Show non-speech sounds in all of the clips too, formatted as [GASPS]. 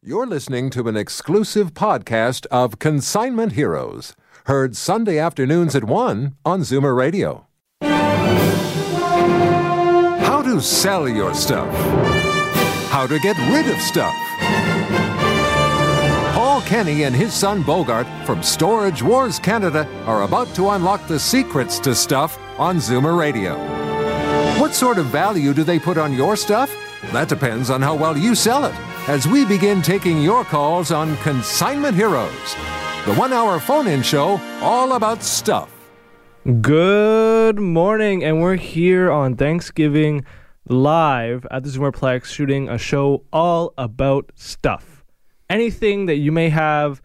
You're listening to an exclusive podcast of Consignment Heroes, heard Sunday afternoons at 1 on Zoomer Radio. How to sell your stuff. How to get rid of stuff. Paul Kenny and his son Bogart from Storage Wars Canada are about to unlock the secrets to stuff on Zoomer Radio. What sort of value do they put on your stuff? That depends on how well you sell it as we begin taking your calls on Consignment Heroes, the one hour phone in show all about stuff. Good morning, and we're here on Thanksgiving live at the Zoomerplex shooting a show all about stuff. Anything that you may have,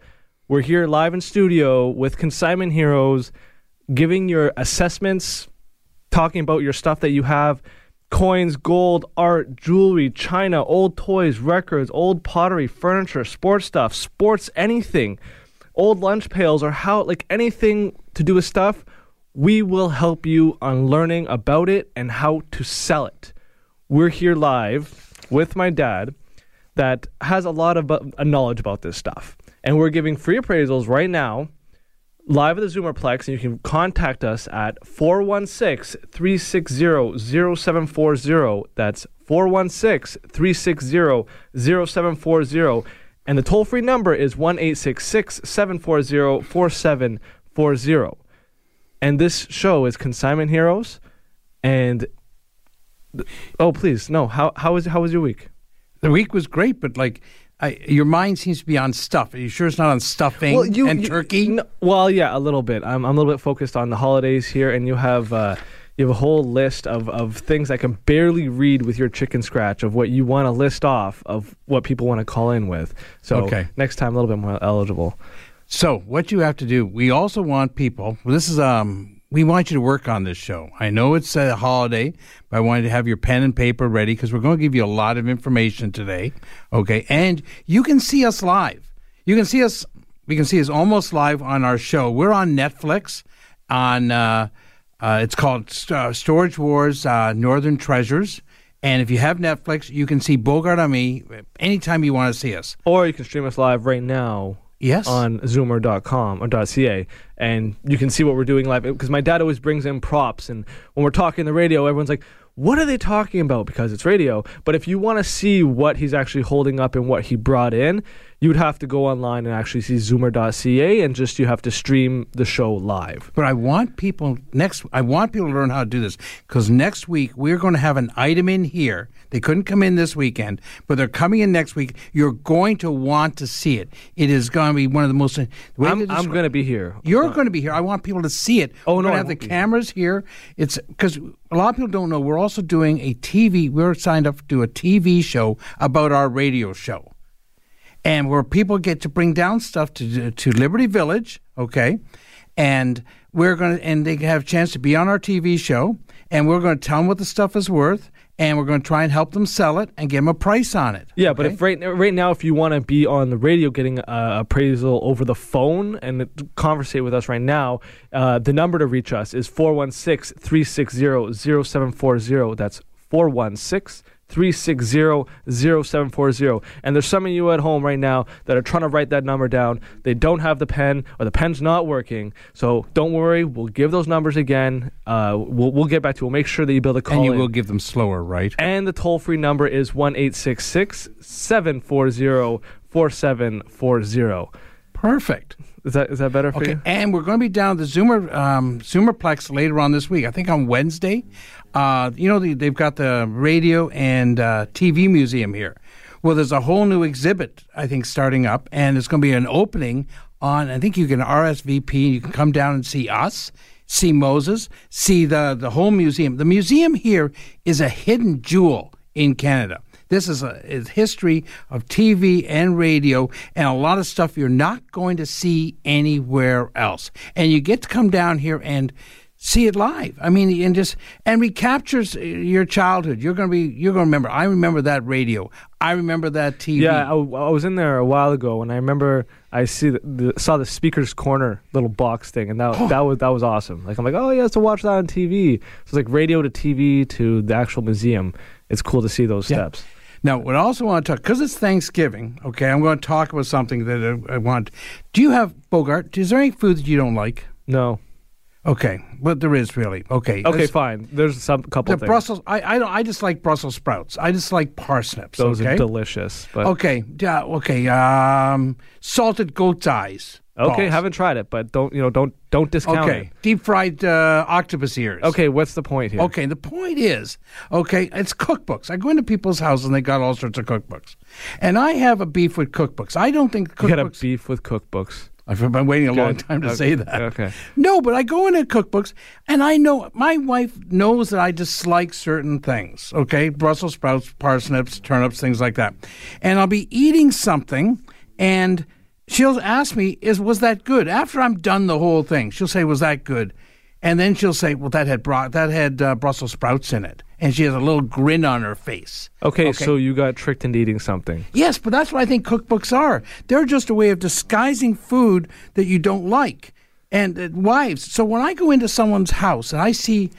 we're here live in studio with Consignment Heroes, giving your assessments, talking about your stuff that you have coins, gold, art, jewelry, china, old toys, records, old pottery, furniture, sports stuff, sports anything, old lunch pails, or how, like anything to do with stuff, we will help you on learning about it and how to sell it. We're here live with my dad that has a lot of uh, knowledge about this stuff. And we're giving free appraisals right now live at the Zoomerplex, and you can contact us at 416 360 0740. That's 416 360 0740. And the toll free number is 1 740 4740. And this show is Consignment Heroes. And oh, please, no. How, how, was, how was your week? The week was great, but like I, your mind seems to be on stuff. Are you sure it's not on stuffing well, you, and you, turkey? No, well, yeah, a little bit. I'm, I'm a little bit focused on the holidays here, and you have uh, you have a whole list of, of things I can barely read with your chicken scratch of what you want to list off of what people want to call in with. So okay. next time, a little bit more eligible. So what you have to do, we also want people. Well, this is um we want you to work on this show. I know it's a holiday, but I wanted to have your pen and paper ready because we're going to give you a lot of information today. Okay, and you can see us live. You can see us. We can see us almost live on our show. We're on Netflix. On uh, uh, it's called uh, Storage Wars: uh, Northern Treasures. And if you have Netflix, you can see Bogart on me anytime you want to see us. Or you can stream us live right now yes. on zoomer.com or .ca and you can see what we're doing live because my dad always brings in props and when we're talking the radio everyone's like what are they talking about? Because it's radio. But if you want to see what he's actually holding up and what he brought in you would have to go online and actually see zoomer.ca and just you have to stream the show live. But I want people next I want people to learn how to do this cuz next week we're going to have an item in here. They couldn't come in this weekend, but they're coming in next week. You're going to want to see it. It is going to be one of the most I'm, I'm going to be here. You're going to be here. I want people to see it. Oh we're no, I have the cameras here. It's cuz a lot of people don't know we're also doing a TV. We're signed up to do a TV show about our radio show and where people get to bring down stuff to to Liberty Village, okay, and we're going to and they have a chance to be on our TV show, and we're going to tell them what the stuff is worth, and we're going to try and help them sell it and give them a price on it. Yeah, okay? but if right right now, if you want to be on the radio getting a appraisal over the phone and conversate with us right now, uh, the number to reach us is 416 360 0740. That's 416 360-0740. And there's some of you at home right now that are trying to write that number down. They don't have the pen or the pen's not working. So don't worry. We'll give those numbers again. Uh, we'll, we'll get back to you. We'll make sure that you build a call And you in. will give them slower, right? And the toll-free number is 1-866-740-4740. Perfect. Is that is that better for okay. you? And we're going to be down at the Zoomer um, Zoomerplex later on this week. I think on Wednesday. Uh, you know, they've got the radio and uh, TV museum here. Well, there's a whole new exhibit, I think, starting up, and it's going to be an opening on. I think you can RSVP. You can come down and see us, see Moses, see the the whole museum. The museum here is a hidden jewel in Canada. This is a is history of TV and radio and a lot of stuff you're not going to see anywhere else. And you get to come down here and see it live. I mean, and just and recaptures uh, your childhood. You're gonna be you're gonna remember. I remember that radio. I remember that TV. Yeah, I, I was in there a while ago, and I remember I see the, the saw the speakers corner little box thing, and that [GASPS] that was that was awesome. Like I'm like, oh yeah, to watch that on TV. So it's like radio to TV to the actual museum. It's cool to see those yeah. steps. Now, what I also want to talk because it's Thanksgiving. Okay, I'm going to talk about something that I, I want. Do you have Bogart? Is there any food that you don't like? No. Okay, but there is really. Okay. Okay, let's- fine. There's some couple The things. Brussels. I I don't. I just like Brussels sprouts. I just like parsnips. Those okay. are delicious. But okay. Yeah. Okay. Um, salted goat's eyes. okay, balls. haven't tried it, but don't you know? Don't don't discount Okay. it. Deep fried uh, octopus ears. Okay, what's the point here? Okay, the point is, okay, it's cookbooks. I go into people's houses and they got all sorts of cookbooks, and I have a beef with cookbooks. I don't think you got a beef with cookbooks. I've been waiting a long time to Okay. say that. Okay. No, but I go into cookbooks and I know my wife knows that I dislike certain things. Okay, Brussels sprouts, parsnips, turnips, things like that, and I'll be eating something and. She'll ask me, "Is was that good?" After I'm done the whole thing, she'll say, "Was that good?" And then she'll say, "Well, that had bro- that had uh, Brussels sprouts in it," and she has a little grin on her face. okay, Okay. so you got tricked into eating something. Yes, but that's what I think cookbooks are. They're just a way of disguising food that you don't like. And uh, wives, so when I go into someone's house and I see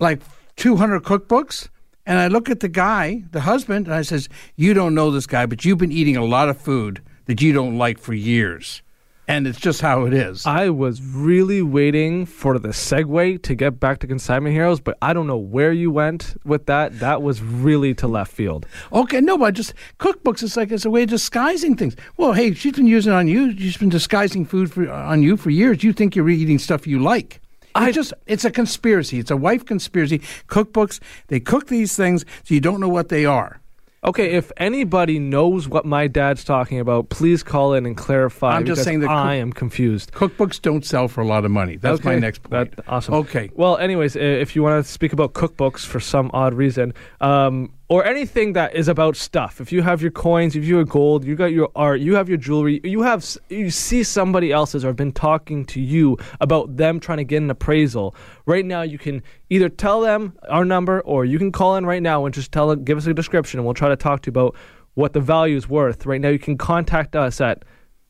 like 200 cookbooks, and I look at the guy, the husband, and I says, "You don't know this guy, but you've been eating a lot of food that you don't like for years." And it's just how it is. I was really waiting for the segue to get back to consignment heroes, but I don't know where you went with that. That was really to left field. Okay, no, but just cookbooks. It's like it's a way of disguising things. Well, hey, she's been using it on you. She's been disguising food for on you for years. You think you're eating stuff you like. It's I- just it's a conspiracy. It's a wife conspiracy. Cookbooks. They cook these things so you don't know what they are. Okay, if anybody knows what my dad's talking about, please call in and clarify. I'm just saying that I cook- am confused. Cookbooks don't sell for a lot of money. That's my next point. that- awesome. Okay. Well, anyways, if you want to speak about cookbooks for some odd reason, um, or anything that is about stuff, if you have your coins, if you have gold, you got your art, you have your jewelry, you have you see somebody else's or have been talking to you about them trying to get an appraisal. Right now, you can either tell them our number or you can call in right now and just tell them, give us a description, and we'll try to talk to you about what the value is worth. Right now, you can contact us at.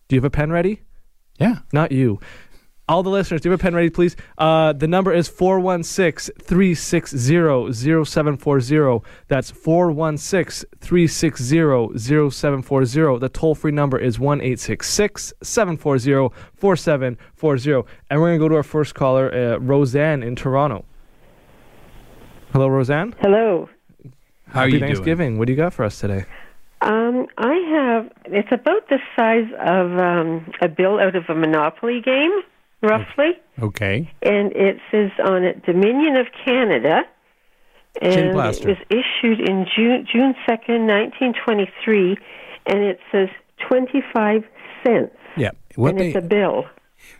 Do you have a pen ready? Yeah. Not you. All the listeners, do you have a pen ready, please? Uh, the number is 416 360 0740. That's 416 360 0740. The toll free number is 1 740 4740. And we're going to go to our first caller, uh, Roseanne in Toronto. Hello, Roseanne. Hello. How are Happy you doing? Thanksgiving. What do you got for us today? Um, I have. It's about the size of um, a bill out of a Monopoly game, roughly, Okay. and it says on it Dominion of Canada, and it was issued in June June second, nineteen twenty three, and it says twenty five cents, Yeah. What and they it's a bill.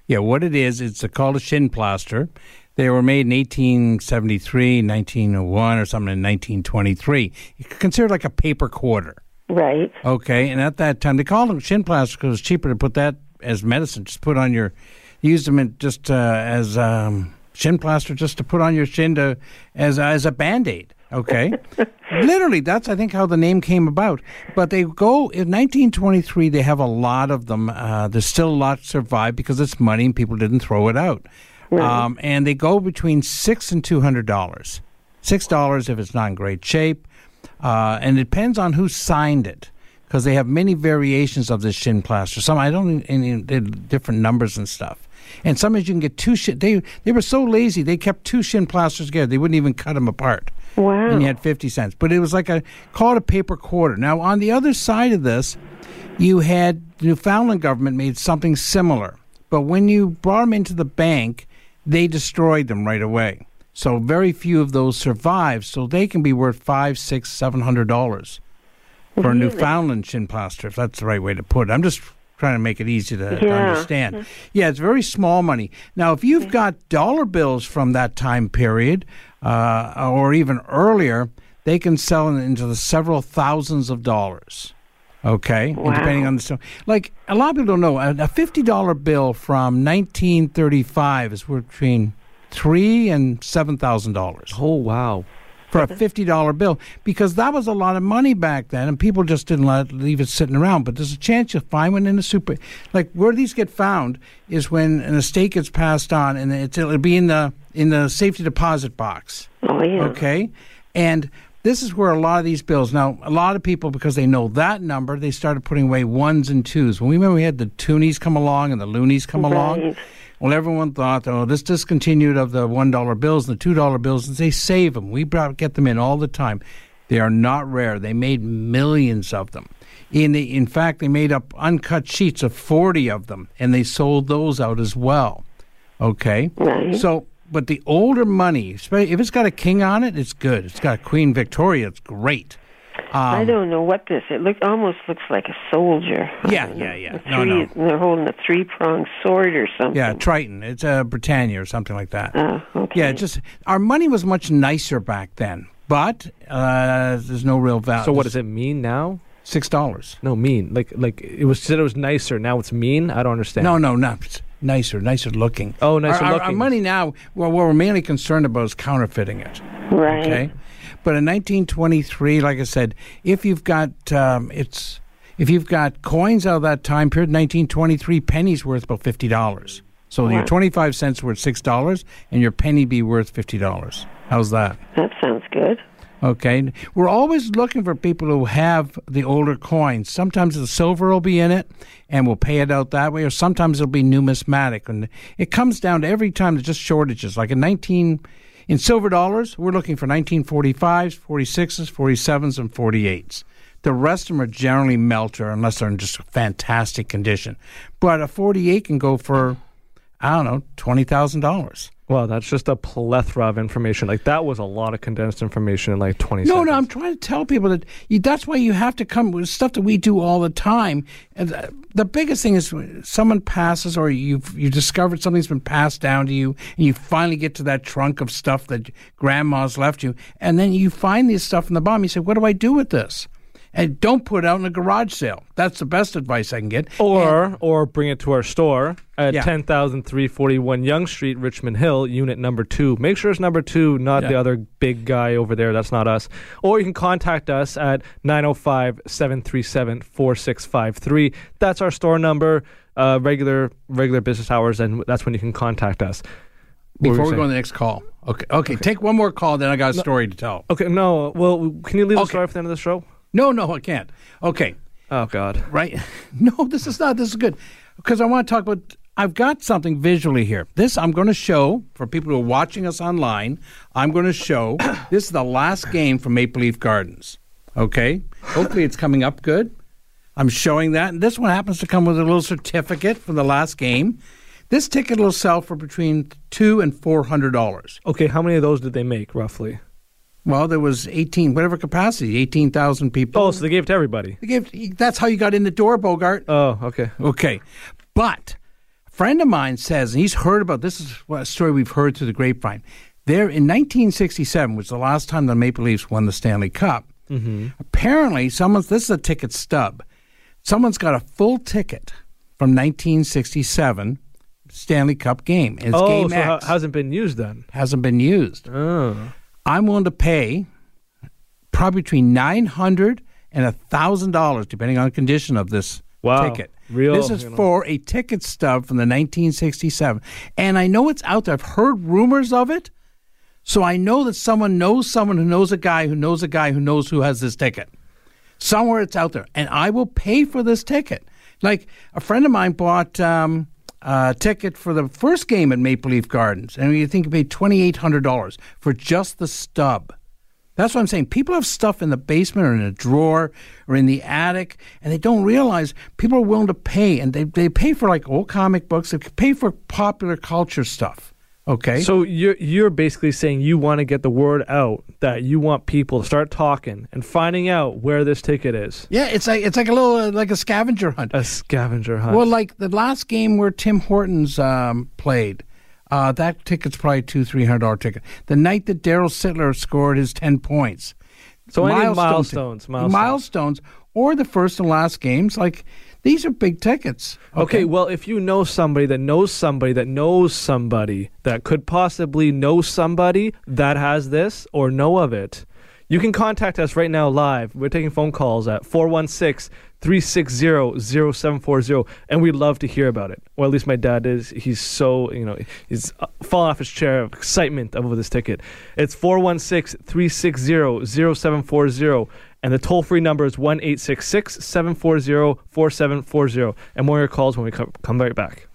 Yeah, what it is, it's a, called a shin plaster. They were made in 1873, 1901, or something in 1923. You could consider it like a paper quarter. Right. Okay, and at that time, they called them shin plaster because it was cheaper to put that as medicine. Just put on your, use them in just uh, as um, shin plaster, just to put on your shin to as as a band aid. Okay, [LAUGHS] literally, that's I think how the name came about. But they go in 1923. They have a lot of them. Uh, there's still a lot survive because it's money and people didn't throw it out. Um, and they go between six and two hundred dollars. Six dollars if it's not in great shape, uh, and it depends on who signed it because they have many variations of this shin plaster. Some I don't in different numbers and stuff. And sometimes you can get two shin. They they were so lazy they kept two shin plasters together. They wouldn't even cut them apart. Wow. And you had fifty cents, but it was like a call it a paper quarter. Now on the other side of this, you had the Newfoundland government made something similar, but when you brought them into the bank, they destroyed them right away. So very few of those survive. So they can be worth five, six, seven hundred dollars for a Newfoundland shin plaster, if that's the right way to put it. I'm just trying to make it easy to, to understand. Yeah, it's very small money. Now, if you've got dollar bills from that time period, uh, or even earlier, they can sell into the several thousands of dollars. Okay, and depending on the so, like a lot of people don't know a, a fifty dollar bill from nineteen thirty five is worth between three and seven thousand dollars Oh, wow. For a fifty dollar bill because that was a lot of money back then, and people just didn't let leave it sitting around. But there's a chance you'll find one in the super. Like where these get found is when an estate gets passed on, and it's, it'll be in the in the safety deposit box. Oh yeah. Okay, and this is where a lot of these bills. Now, a lot of people, because they know that number, they started putting away ones and twos. When we remember we had the toonies come along and the loonies come along. Well, everyone thought, oh, this discontinued of the one dollar bills and the two dollar bills, and they save them. We brought, get them in all the time. They are not rare. They made millions of them. In the, in fact, they made up uncut sheets of forty of them, and they sold those out as well. Okay, Right. so but the older money, if it's got a king on it, it's good. It's got Queen Victoria, it's great. I Um, don't know what this. It look almost looks like a soldier. Yeah, yeah, yeah. A No, three, no. They're holding a three pronged sword or something. yeah, Triton. It's a Britannia or something like that. Oh, okay. Yeah, just our money was much nicer back then, but uh, there's no real value. So what does it mean now? Six dollars. No, mean. Like like it was said it was nicer. Now it's mean. I don't understand. No, no, no. It's nicer, nicer looking. Oh, nicer our, our- Our looking. money now, well, what we're mainly concerned about is counterfeiting it. right. Okay, but in 1923, like I said, if you've got um, it's if you've got coins out of that time period, 1923 pennies worth about fifty dollars. So your 25 cents worth six dollars, and your penny be worth fifty dollars. How's that? That sounds good. Okay. We're always looking for people who have the older coins. Sometimes the silver will be in it and we'll pay it out that way, or sometimes it'll be numismatic. And it comes down to every time there's just shortages. Like in 19, in silver dollars, we're looking for 1945s, 46s, 47s, and 48s. The rest of them are generally melter unless they're in just fantastic condition. But a 48 can go for, I don't know, $20,000. Well, that's just a plethora of information. Like that was a lot of condensed information in like twenty. No, seconds. no, I'm trying to tell people that you, that's why you have to come with stuff that we do all the time. And the biggest thing is when someone passes or you've you discovered something's been passed down to you, and you finally get to that trunk of stuff that grandma's left you, and then you find this stuff in the bottom. You say, "What do I do with this?" And don't put it out in a garage sale. That's the best advice I can get. Or or bring it to our store at Yeah. ten thousand three forty one Yonge Street, Richmond Hill, unit number two. Make sure it's number two, not the other big guy over there. That's not us. Or you can contact us at 905-737-4653. That's our store number, uh, regular regular business hours, and that's when you can contact us. What Before we go on the next call, okay, okay, take one more call, then I got a story to tell. Okay, no. Well, can you leave the Okay. story for the end of the show? No, no, I can't. Okay, Oh God. right? [LAUGHS] No, this is not. This is good because I want to talk about. I've got something visually here. This I'm going to show for people who are watching us online. I'm going to show. [COUGHS] this is the last game from Maple Leaf Gardens. Okay, hopefully it's coming up good. I'm showing that, and this one happens to come with a little certificate from the last game. This ticket will sell for between two and four hundred dollars. Okay, how many of those did they make roughly? Well, there was eighteen, whatever capacity, eighteen thousand people. Oh, so they gave it to everybody. They gave- that's how you got in the door, Bogart. Oh, okay. Okay. But a friend of mine says, and he's heard about this is a story we've heard through the grapevine. There in 1967, which was the last time the Maple Leafs won the Stanley Cup, mm-hmm. apparently someone's, this is a ticket stub. Someone's got a full ticket from 1967 Stanley Cup game. And it's oh, game so X. ha- hasn't been used then. hasn't been used. Oh. I'm willing to pay probably between nine hundred and a thousand dollars, depending on the condition of this Wow. ticket. Real, this is you know. for a ticket stub from the 1967, and I know it's out there. I've heard rumors of it, so I know that someone knows someone who knows a guy who knows a guy who knows who has this ticket. Somewhere it's out there, and I will pay for this ticket. Like a friend of mine bought um, a ticket for the first game at Maple Leaf Gardens, and you think you paid twenty eight hundred dollars for just the stub. That's what I'm saying. People have stuff in the basement or in a drawer or in the attic, and they don't realize people are willing to pay, and they, they pay for like old comic books, they pay for popular culture stuff. Okay, So you're you're basically saying you want to get the word out that you want people to start talking and finding out where this ticket is. yeah, it's like it's like a little uh, like a scavenger hunt. A scavenger hunt. Well, like the last game where Tim Hortons um, played, uh, that ticket's probably two three hundred dollar ticket. The night that Darryl Sittler scored his ten points. So any milestones, milestones. milestones, or the first and last games. Like these are big tickets. okay, well, if you know somebody that knows somebody that knows somebody that could possibly know somebody that has this or know of it, You can contact us right now live. We're taking phone calls at 416 360 0740, and we'd love to hear about it. Or at least my dad is. He's so, you know, he's uh, falling off his chair of excitement over this ticket. It's 416 360 0740, and the toll free number is 1 740 4740. And more of your calls when we come, come right back.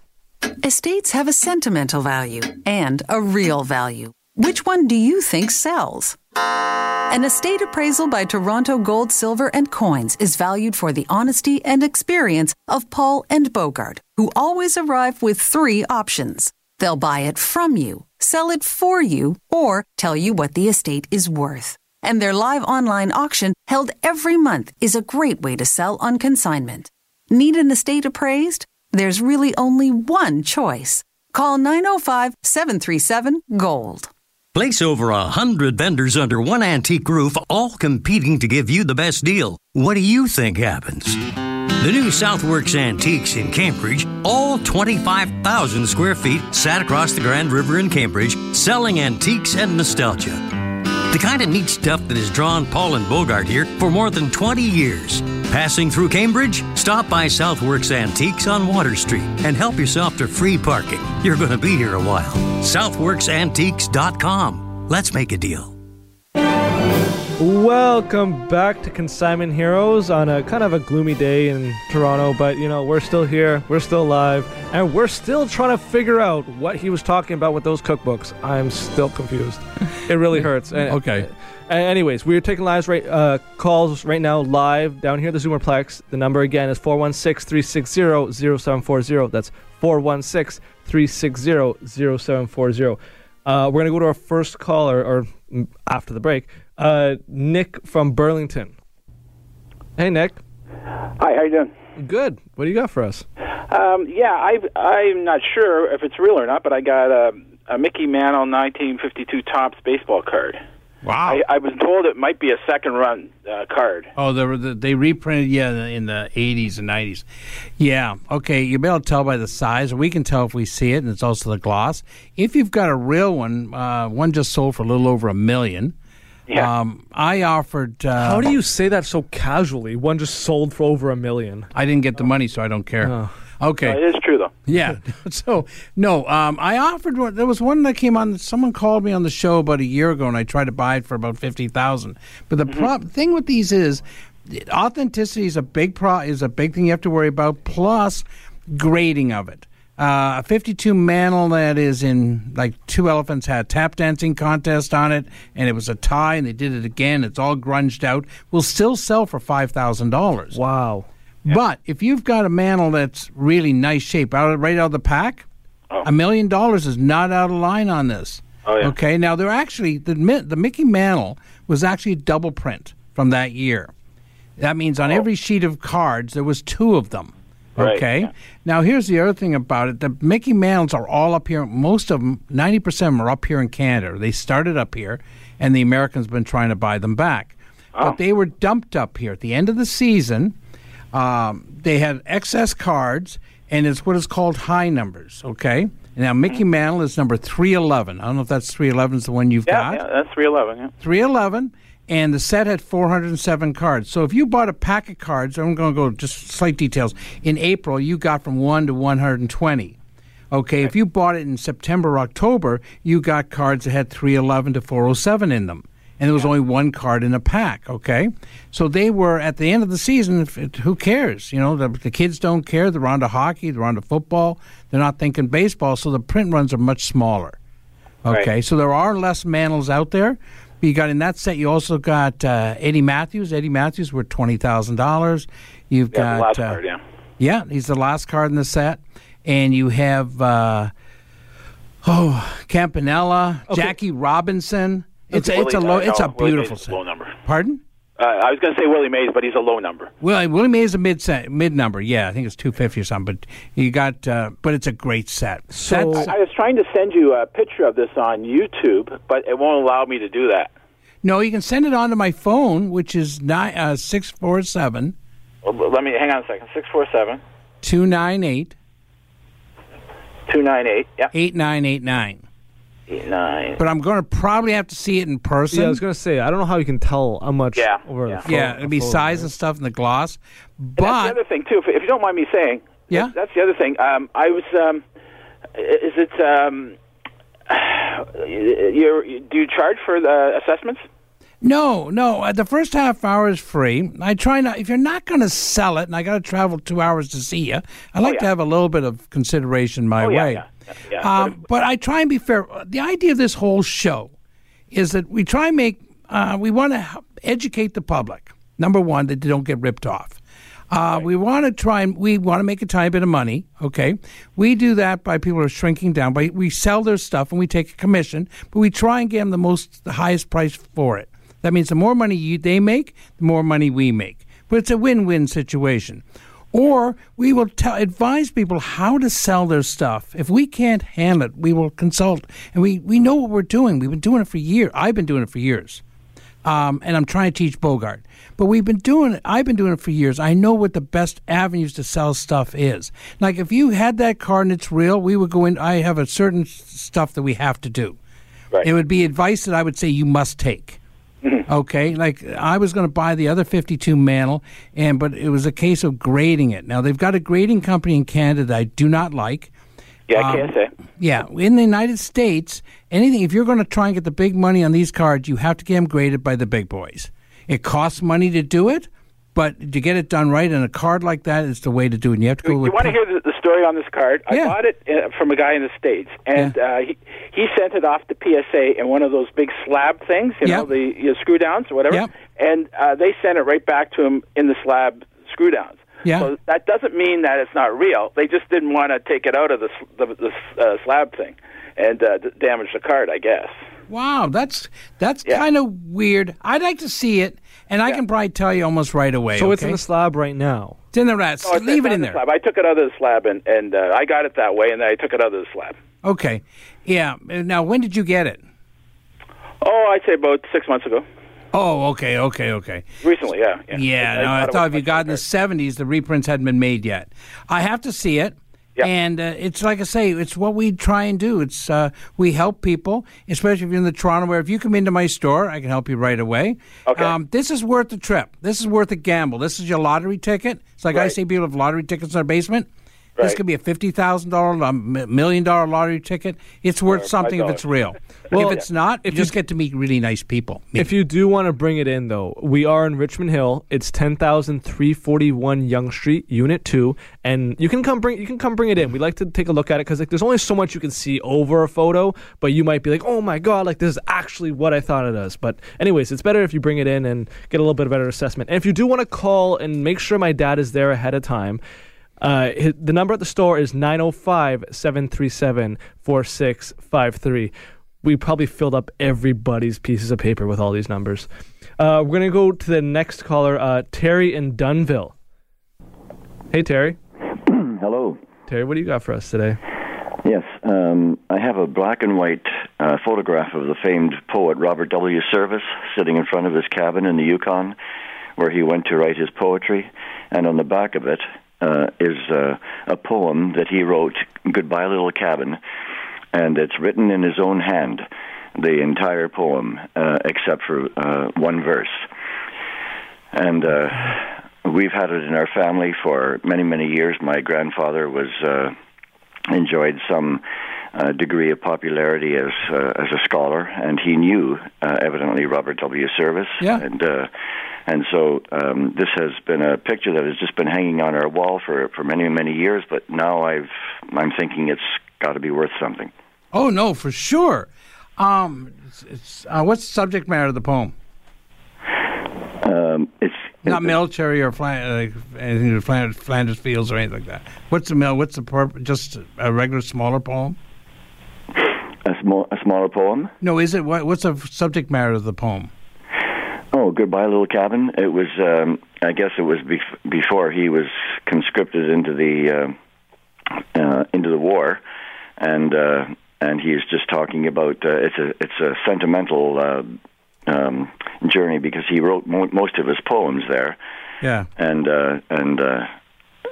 Estates have a sentimental value and a real value. Which one do you think sells? An estate appraisal by Toronto Gold, Silver, and Coins is valued for the honesty and experience of Paul and Bogart, who always arrive with three options. They'll buy it from you, sell it for you, or tell you what the estate is worth. And their live online auction, held every month, is a great way to sell on consignment. Need an estate appraised? There's really only one choice. Call 905 737 GOLD. Place over a hundred vendors under one antique roof, all competing to give you the best deal. What do you think happens? The new Southworks Antiques in Cambridge, all 25,000 square feet, sat across the Grand River in Cambridge, selling antiques and nostalgia. The kind of neat stuff that has drawn Paul and Bogart here for more than 20 years. Passing through Cambridge? Stop by Southworks Antiques on Water Street and help yourself to free parking. You're going to be here a while. SouthworksAntiques.com. Let's make a deal. Welcome back to Consignment Heroes on a kind of a gloomy day in Toronto, but you know, we're still here, we're still alive, and we're still trying to figure out what he was talking about with those cookbooks. I'm still confused. [LAUGHS] It really hurts. And, Okay. uh, anyways, we're taking live right, uh, calls right now live down here at the Zoomerplex. The number again is 416 360 0740. That's 416 360 0740. Uh, we're going to go to our first caller, or mm, after the break. Uh, Nick from Burlington. Hey, Nick. Hi, how you doing? Good. What do you got for us? Um, yeah, I, I'm not sure if it's real or not, but I got a, a Mickey Mantle 1952 Topps baseball card. Wow. I, I was told it might be a second run uh, card. Oh, they, were the, they reprinted, yeah, in the 80s and 90s. Yeah, okay, you'll be able to tell by the size. We can tell if we see it, and it's also the gloss. If you've got a real one, uh, one just sold for a little over a million. Yeah. Um, I offered. Uh, How do you say that so casually? One just sold for over a million. I didn't get the money, so I don't care. Oh. Okay. Uh, it is true, though. Yeah. [LAUGHS] so no, um, I offered one. There was one that came on. Someone called me on the show about a year ago, and I tried to buy it for about fifty thousand. But the prob- thing with these is authenticity is a big pro is a big thing you have to worry about. Plus grading of it. Uh, a 52 Mantle that is in like two elephants had a tap dancing contest on it, and it was a tie, and they did it again. It's all grunged out. Will still sell for five thousand dollars. Wow. But if you've got a Mantle that's really nice shape, out of, right out of the pack, a million dollars is not out of line on this. Oh, yeah. Okay. Now they're actually the the Mickey Mantle was actually a double print from that year. That means on every sheet of cards there was two of them. Right, Okay. yeah. Now here's the other thing about it: the Mickey Mantles are all up here. Most of them, ninety percent, of them are up here in Canada. They started up here, and the Americans have been trying to buy them back. Oh. But they were dumped up here at the end of the season. Um, they had excess cards, and it's what is called high numbers. Okay. Now Mickey Mantle is number three eleven. I don't know if that's three eleven is the one you've Yeah, got. yeah, that's 311. Yeah. 311 and the set had 407 cards. So if you bought a pack of cards i'm going to go just slight details in april you got from 1 to 120 okay if you bought it in september or october you got cards that had 311 to 407 in them. And there was only one card in a pack okay? So they were at the end of the season who cares? You know the, the kids don't care. They're on to hockey they're on to football they're not thinking baseball so the print runs are much smaller. Okay, Right. so there are less Mantles out there. You got in that set. You also got uh, Eddie Mathews. Eddie Mathews worth twenty thousand dollars. You've Yeah, got uh, card, yeah. yeah, he's the last card in the set, and you have uh, oh Campanella, Jackie Robinson. It's a, it's a low. It's a beautiful set. low number. Pardon? Uh, I was going to say Willie Mays, but he's a low number. Well, Willie Mays is a mid set, mid number. Yeah, I think it's two fifty or something. But you got, uh, but it's a great set. So- That's- I was trying to send you a picture of this on YouTube, but it won't allow me to do that. no, you can send it on to my phone, which is nine uh, six four seven Well, let me hang on a second. 647 two nine eight. 298. Yeah. 8989. eight, nine. But I'm going to probably have to see it in person. Yeah, I was gonna say I don't know how you can tell how much. Yeah, over yeah. The Yeah, it'd be size and stuff in the gloss. And that's But the other thing too. If, if you don't mind me saying, Yeah? that's the other thing. Um, I was. Um, is it? Um, [SIGHS] you do you charge for the assessments? No, no, uh, the first half hour is free. I try not. If you're not going to sell it, and I got to travel two hours to see you, I like to yeah. have a little bit of consideration my Oh, yeah, way. yeah, yeah, yeah. Um, but I try and be fair. The idea of this whole show is that we try and make. Uh, we want to educate the public. Number one, that they don't get ripped off. Uh, We want to try and we want to make a tiny bit of money. Okay, we do that by people who are shrinking down. By we sell their stuff and we take a commission, but we try and get them the most, the highest price for it. That means the more money you, they make, the more money we make. But it's a win-win situation. Or we will tell, advise people how to sell their stuff. If we can't handle it, we will consult, and we, we know what we're doing. We've been doing it for years. I've been doing it for years um, and I'm trying to teach Bogart. But we've been doing it. I've been doing it for years. I know what the best avenues to sell stuff is. Like if you had that car and it's real, we would go in. I have a certain stuff that we have to do. Right. It would be advice that I would say you must take. [LAUGHS] Okay, like I was going to buy the other 52 Mantle, and but it was a case of grading it. Now they've got a grading company in Canada that I do not like. Yeah, Um, I can't say. Yeah, in the United States, anything if you're going to try and get the big money on these cards, you have to get them graded by the big boys. It costs money to do it, but to get it done right, and a card like that is the way to do it. And you have to go You with. want to hear the, the story on this card? Yeah. I bought it uh, from a guy in the states, and uh, he he sent it off to PSA in one of those big slab things, you Yeah. know, the you know, screw downs or whatever. Yeah. And uh, they sent it right back to him in the slab screw downs. Yeah. So that doesn't mean that it's not real. They just didn't want to take it out of the the, the uh, slab thing and uh, d- damage the card, I guess. Wow, that's that's Yeah. kind of weird. I'd like to see it, and I can probably tell you almost right away. So it's in the slab right now. It's in the rats. Oh, Leave it in the there. Slab. I took it out of the slab, and and uh, I got it that way, and then I took it out of the slab. Okay, yeah. Now, when did you get it? Oh, I'd say about six months ago. Oh, okay, okay, okay. Recently, yeah. Yeah, Yeah, no, I it thought if you got in the seventies, the reprints hadn't been made yet. I have to see it. Yeah. And uh, it's like I say, it's what we try and do. It's uh, we help people, especially if you're in the Toronto area. If you come into my store, I can help you right away. Okay. Um, this is worth the trip. This is worth a gamble. This is your lottery ticket. It's like I Right. say, people have lottery tickets in their basement. This could be a fifty thousand dollar, a million dollar lottery ticket. It's worth oh, Or something if $5. it's real. [LAUGHS] Well, if it's not, if you just get to meet really nice people. If you do want to bring it in, though, we are in Richmond Hill. It's 10,341 Yonge Street, Unit 2. And you can come bring you can come bring it in. We like to take a look at it because like, there's only so much you can see over a photo, but you might be like, oh my God, like this is actually what I thought it is. But, anyways, it's better if you bring it in and get a little bit of better assessment. And if you do want to call and make sure my dad is there ahead of time, uh, hi- the number at the store is 905 737 4653. We probably filled up everybody's pieces of paper with all these numbers. Uh, we're going to go to the next caller, uh, Terry in Dunnville. Hey, Terry. [CLEARS THROAT] Hello. Terry, what do you got for us today? Yes, um, I have a black and white uh, photograph of the famed poet Robert W. Service sitting in front of his cabin in the Yukon, where he went to write his poetry, and on the back of it uh, is uh, a poem that he wrote, "Goodbye, Little Cabin," and it's written in his own hand, the entire poem uh, except for uh, one verse, and. Uh, We've had it in our family for many, many years. My grandfather was uh, enjoyed some uh, degree of popularity as uh, as a scholar, and he knew uh, evidently Robert W. Service. Yeah. And uh, and so um, this has been a picture that has just been hanging on our wall for for many, many years. But now I've I'm thinking it's got to be worth something. Oh no, for sure. Um, it's, it's uh, what's the subject matter of the poem? Um, it's Not it's- military or Flan- uh, anything Flanders, Flanders Fields or anything like that. What's the mil? What's the purpose? Just a regular smaller poem? a small a smaller poem. No, is it? What, what's the subject matter of the poem? Oh, goodbye, little cabin. It was, um, I guess, it was bef- before he was conscripted into the uh, uh, into the war, and uh, and he is just talking about uh, it's a it's a sentimental uh, um, journey because he wrote mo- most of his poems there, Yeah. and uh, and uh,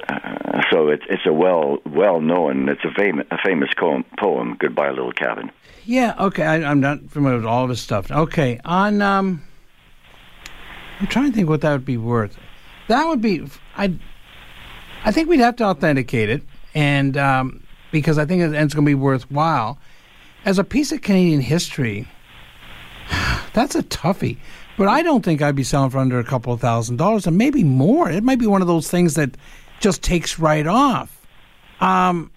uh, so it's it's a well well known it's a famous a famous poem, poem Goodbye Little Cabin. Yeah, okay. I, I'm not familiar with all of his stuff. Okay, on um, I'm trying to think what that would be worth. That would be I. I think we'd have to authenticate it, and um, because I think it's going to be worthwhile as a piece of Canadian history. [SIGHS] That's a toughie, but I don't think I'd be selling for under a couple of thousand dollars, and maybe more. It might be one of those things that just takes right off. Um,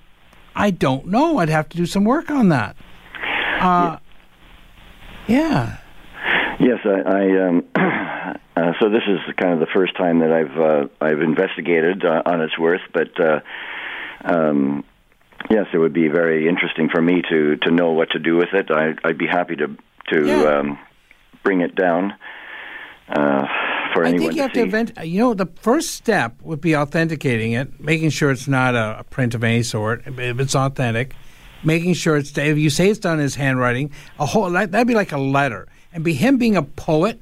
I don't know. I'd have to do some work on that. Uh, yeah. Yes, I. I um, [CLEARS THROAT] uh, so this is kind of the first time that I've uh, I've investigated uh, on its worth, but uh, um, yes, it would be very interesting for me to to know what to do with it. I, I'd be happy to to Yeah. um, bring it down uh, for I anyone think you have see. to invent. You know, the first step would be authenticating it, making sure it's not a, a print of any sort. If it's authentic, making sure it's. If you say it's done in his handwriting, a whole that'd be like a letter, and be him being a poet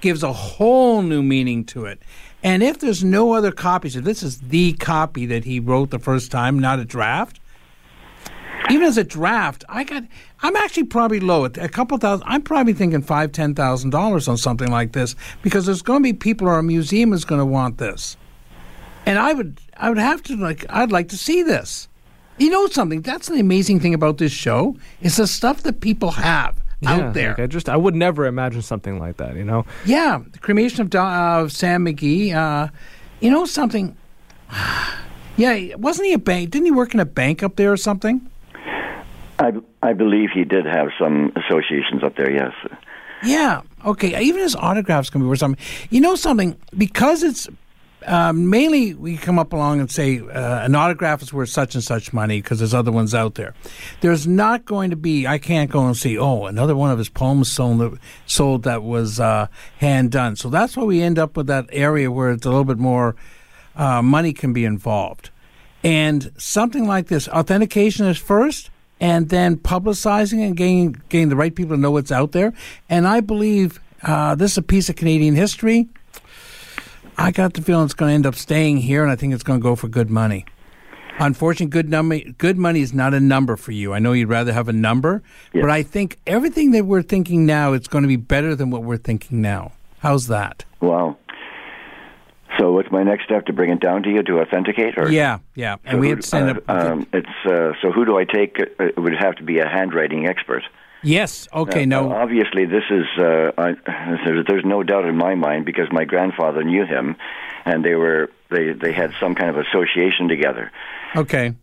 gives a whole new meaning to it. And if there's no other copies, if this is the copy that he wrote the first time, not a draft, even as a draft, I got. I'm actually probably low at a couple thousand. I'm probably thinking five, ten thousand dollars on something like this because there's going to be people or a museum is going to want this, and I would, I would have to like, I'd like to see this. You know something? That's the amazing thing about this show is the stuff that people have Yeah, out there. like I just I would never imagine something like that. You know. Yeah, the cremation of, uh, of Sam McGee. Uh, you know something? [SIGHS] Yeah, wasn't he a bank? Didn't he work in a bank up there or something? I I believe he did have some associations up there. Yes. Yeah. Okay. Even his autographs can be worth something. You know something? Because it's um, mainly we come up along and say uh, an autograph is worth such and such money because there's other ones out there. There's not going to be. I can't go and see. Oh, another one of his poems sold that, sold that was uh, hand done. So that's why we end up with that area where it's a little bit more uh, money can be involved. And something like this, authentication is first, and then publicizing and getting, getting the right people to know what's out there. And I believe uh, this is a piece of Canadian history. I got the feeling it's going to end up staying here, and I think it's going to go for good money. Unfortunately, good number, good money is not a number for you. I know you'd rather have a number, but I think everything that we're thinking now, it's going to be better than what we're thinking now. How's that? Wow. So what's my next step to bring it down to you to authenticate? Or Yeah, yeah. And So we who- had to send uh, up. Um, it's uh, so who do I take? Uh, It would have to be a handwriting expert. Yes. Okay. Now, no. Obviously, this is. Uh, I, there's, there's no doubt in my mind because my grandfather knew him, and they were they they had some kind of association together. Okay.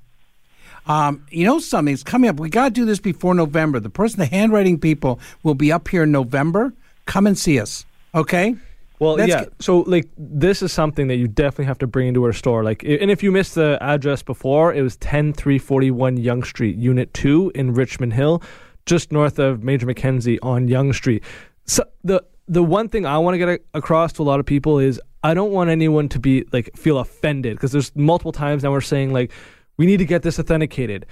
Um, you know something's coming up. We got to do this before November. The person, the handwriting people, will be up here in November. Come and see us. Okay. Well, Let's yeah. get- so, like, this is something that you definitely have to bring into our store. Like, and if you missed the address before, it was 10341 Yonge Street, Unit 2 in Richmond Hill, just north of Major Mackenzie on Yonge Street. So, the the one thing I want to get across to a lot of people is I don't want anyone to be like feel offended because there's multiple times now we're saying like we need to get this authenticated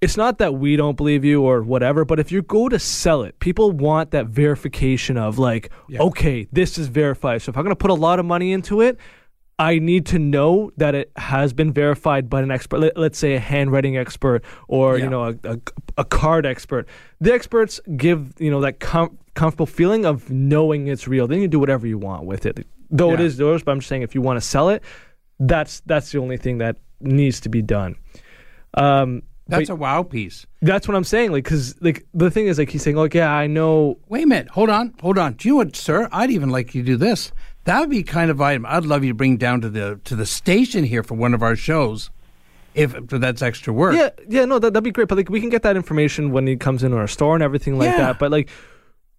it's not that we don't believe you or whatever, but if you go to sell it, people want that verification of like, okay, this is verified. So if I'm going to put a lot of money into it, I need to know that it has been verified by an expert. Let, let's say a handwriting expert or Yeah. you know a, a, a card expert. The experts give you know that com- comfortable feeling of knowing it's real. Then you do whatever you want with it, though it Yeah. is yours. But I'm just saying, if you want to sell it, that's that's the only thing that needs to be done. Um, That's but- a wow piece. that's what I'm saying. Like, cause like the thing is, like he's saying, like, yeah, I know. Wait a minute. Hold on. Hold on. Do you know what, sir? I'd even like you to do this. That would be kind of item I'd love you to bring down to the to the station here for one of our shows, if, if that's extra work. Yeah, yeah, no, that that'd be great. But like, we can get that information when he comes into our store and everything like Yeah. that. But like,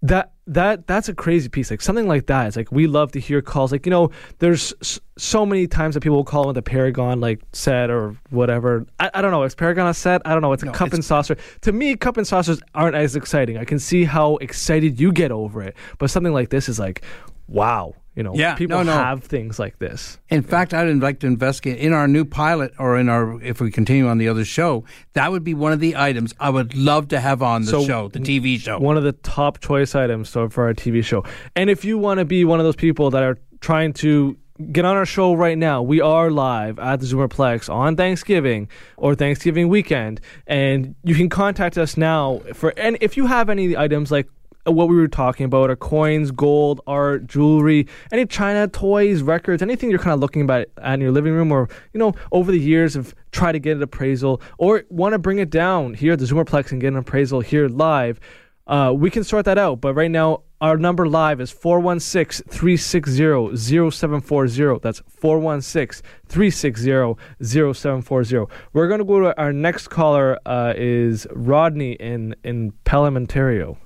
that that that's a crazy piece. Like something like that. It's like we love to hear calls. Like you know, there's s- so many times that people will call with the Paragon like set or whatever. I, I don't know. It's Paragon a set? I don't know. It's a No, cup it's- and saucer. To me, cup and saucers aren't as exciting. I can see how excited you get over it, but something like this is like, wow. You know, Yeah, people no, no. have things like this. In fact, I'd like to investigate in our new pilot or in our if we continue on the other show. That would be one of the items I would love to have on the So, show, the TV show. one of the top choice items so for our TV show. And if you want to be one of those people that are trying to get on our show right now. We are live at the Zoomerplex on Thanksgiving or Thanksgiving weekend, and you can contact us now for and if you have any items like what we were talking about, or coins, gold, art, jewelry, any China toys, records, anything you're kind of looking at in your living room, or you know, over the years have tried to get an appraisal, or want to bring it down here at the Zoomerplex and get an appraisal here live. Uh, we can sort that out. But right now, our number live is 416 360 0740. That's 416 360 0740. We're going to go to our next caller, uh, is Rodney in, in Pelham, Ontario.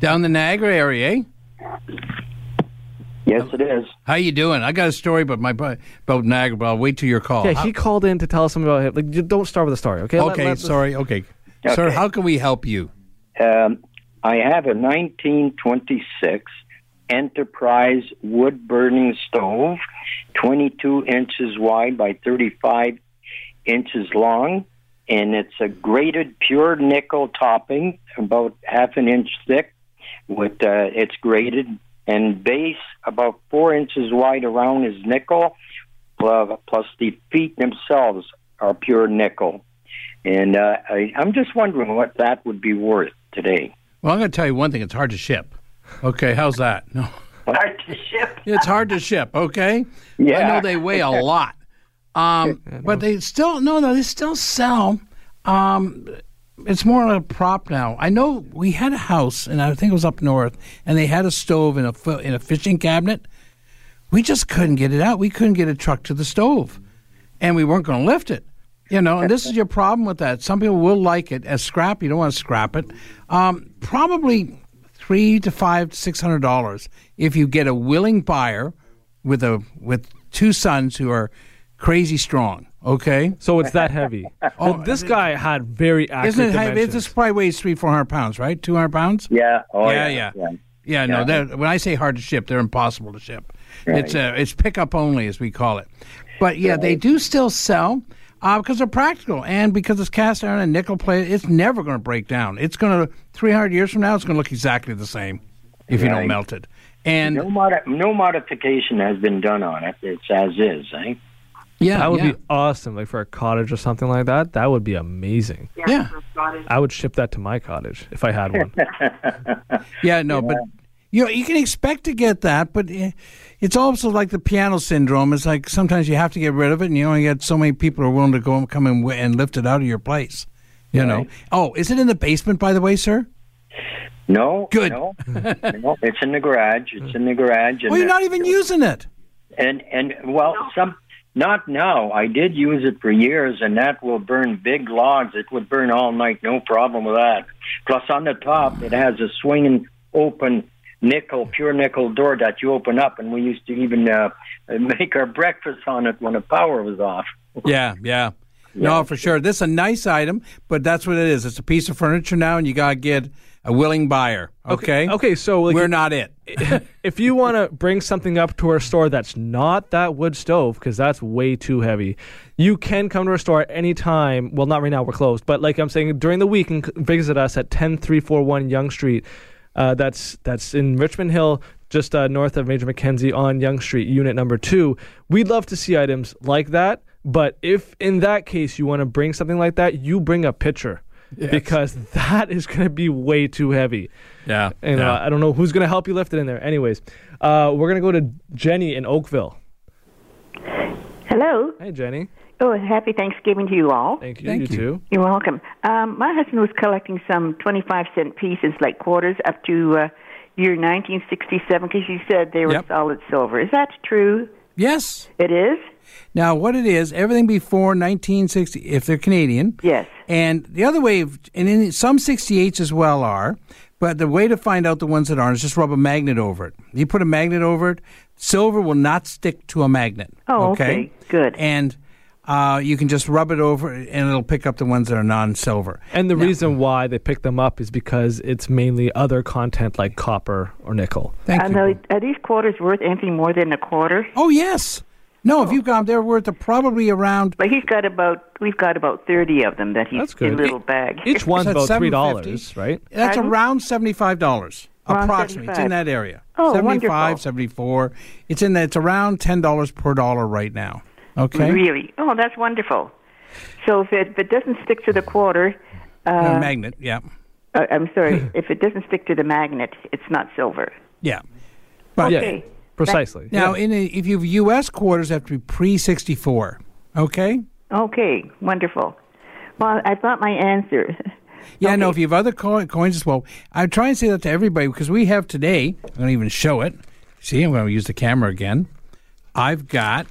Down the Niagara area, eh? Yes, it is. How you doing? I got a story about my about Niagara, but I'll wait till your call. Yeah, he called in to tell us something about him. Like, don't start with a story, okay? Let- Okay, let- sorry. Okay. Okay. Sir, how can we help you? Um, I have a 1926 Enterprise wood burning stove, 22 inches wide by 35 inches long, and it's a grated pure nickel topping, about half an inch thick. With uh, it's grated and base about four inches wide around is nickel, plus, the feet themselves are pure nickel. And uh, I, I'm just wondering what that would be worth today. Well, I'm going to tell you one thing. It's hard to ship. Okay, how's that? No, Hard to ship. it's hard to ship. Okay. Yeah. I know they weigh a [LAUGHS] lot, um, but they still no, no, they still sell. Um, it's more of a prop now. I know we had a house, and I think it was up north, and they had a stove in a in a fishing cabinet. We just couldn't get it out. We couldn't get a truck to the stove, and we weren't going to lift it. You know, and this is your problem with that. Some people will like it as scrap. You don't want to scrap it. Um, probably three to five to six hundred dollars if you get a willing buyer with a with two sons who are crazy strong. Okay, So it's that heavy. oh, this guy had very accurate isn't it? dimensions. This probably weighs three four hundred pounds, right? Two hundred pounds. Yeah. Oh, yeah, yeah. yeah, yeah. no, Yeah. when I say hard to ship, they're impossible to ship. It's uh, it's pickup only, as we call it. But yeah, they do still sell uh, because they're practical and because it's cast iron and nickel plate. It's never going to break down. It's going to three hundred years from now, it's going to look exactly the same if you don't melt it. And No, modi- no modification has been done on it. It's as is, eh? Yeah, that would yeah, be awesome. Like for a cottage or something like that, that would be amazing. yeah, I would ship that to my cottage if I had one. [LAUGHS] yeah. No, but you know you can expect to get that, but it's also like the piano syndrome. It's like sometimes you have to get rid of it, and you only get so many people are willing to go and come and, wi- and lift it out of your place. You know. Oh, is it in the basement, by the way, sir? No. Good. No, [LAUGHS] no, it's in the garage. It's in the garage. Well, you're not even using it. and and well, some not now. I did use it for years, and that will burn big logs. It would burn all night, no problem with that. Plus, on the top, it has a swinging open nickel, pure nickel door that you open up, and we used to even uh, [LAUGHS] make our breakfast on it when the power was off. Yeah, yeah. No, for sure. This is a nice item, but that's what it is. It's a piece of furniture now, and you got to get a willing buyer. Okay. Okay, so like, We're not it. [LAUGHS] if you want to bring something up to our store that's not that wood stove, because that's way too heavy, you can come to our store at any time. Well, not right now, we're closed, but like I'm saying, during the week, and visit us at 10341 Yonge Street. Uh, that's that's in Richmond Hill, just uh, north of Major Mackenzie on Yonge Street, unit number two. We'd love to see items like that, but if in that case you want to bring something like that, you bring a picture. Because [LAUGHS] that is going to be way too heavy. Yeah. And uh, I don't know who's going to help you lift it in there. Anyways, uh, we're going to go to Jenny in Oakville. Hello. Hey, Jenny. Oh, happy Thanksgiving to you all. Thank you. Thank you, you. too. You're welcome. Um, my husband was collecting some 25 cent pieces, like quarters, up to uh, year 1967, because you said they were Yep. solid silver. Is that true? yes. It is? Now, what it is, everything before 1960, if they're Canadian, Yes. and the other way, of, and in some 68s as well are, but the way to find out the ones that aren't is just rub a magnet over it. You put a magnet over it, silver will not stick to a magnet. Oh, okay. Good. And uh, you can just rub it over, and it'll pick up the ones that are non-silver. And the reason why they pick them up is because it's mainly other content like copper or nickel. Thank and you. are, are these quarters worth anything more than a quarter? Oh yes. No, if you've got them, they're worth a, probably around. But he's got about, we've got about 30 of them that he's That's in little bag. Each one's about three $7.50. right? That's Pardon? around seventy-five dollars, Around approximately. It's in that area. Oh, 75, wonderful. 74. It's in the, it's around $10 per dollar right now. Okay? Really? Oh, that's wonderful. So if it, if it doesn't stick to the quarter, A uh, magnet, yeah. uh, I'm sorry, [LAUGHS] if it doesn't stick to the magnet, it's not silver. Yeah. But Okay. Precisely. now, Yeah. in a, if you have U.S. quarters, they have to be pre 64. Okay? Okay, wonderful. Well, I thought my answer. [LAUGHS] Yeah, no, if you have other co- coins as well, I'm trying to say that to everybody because we have today, I'm going to even show it. See, I'm going to use the camera again. I've got,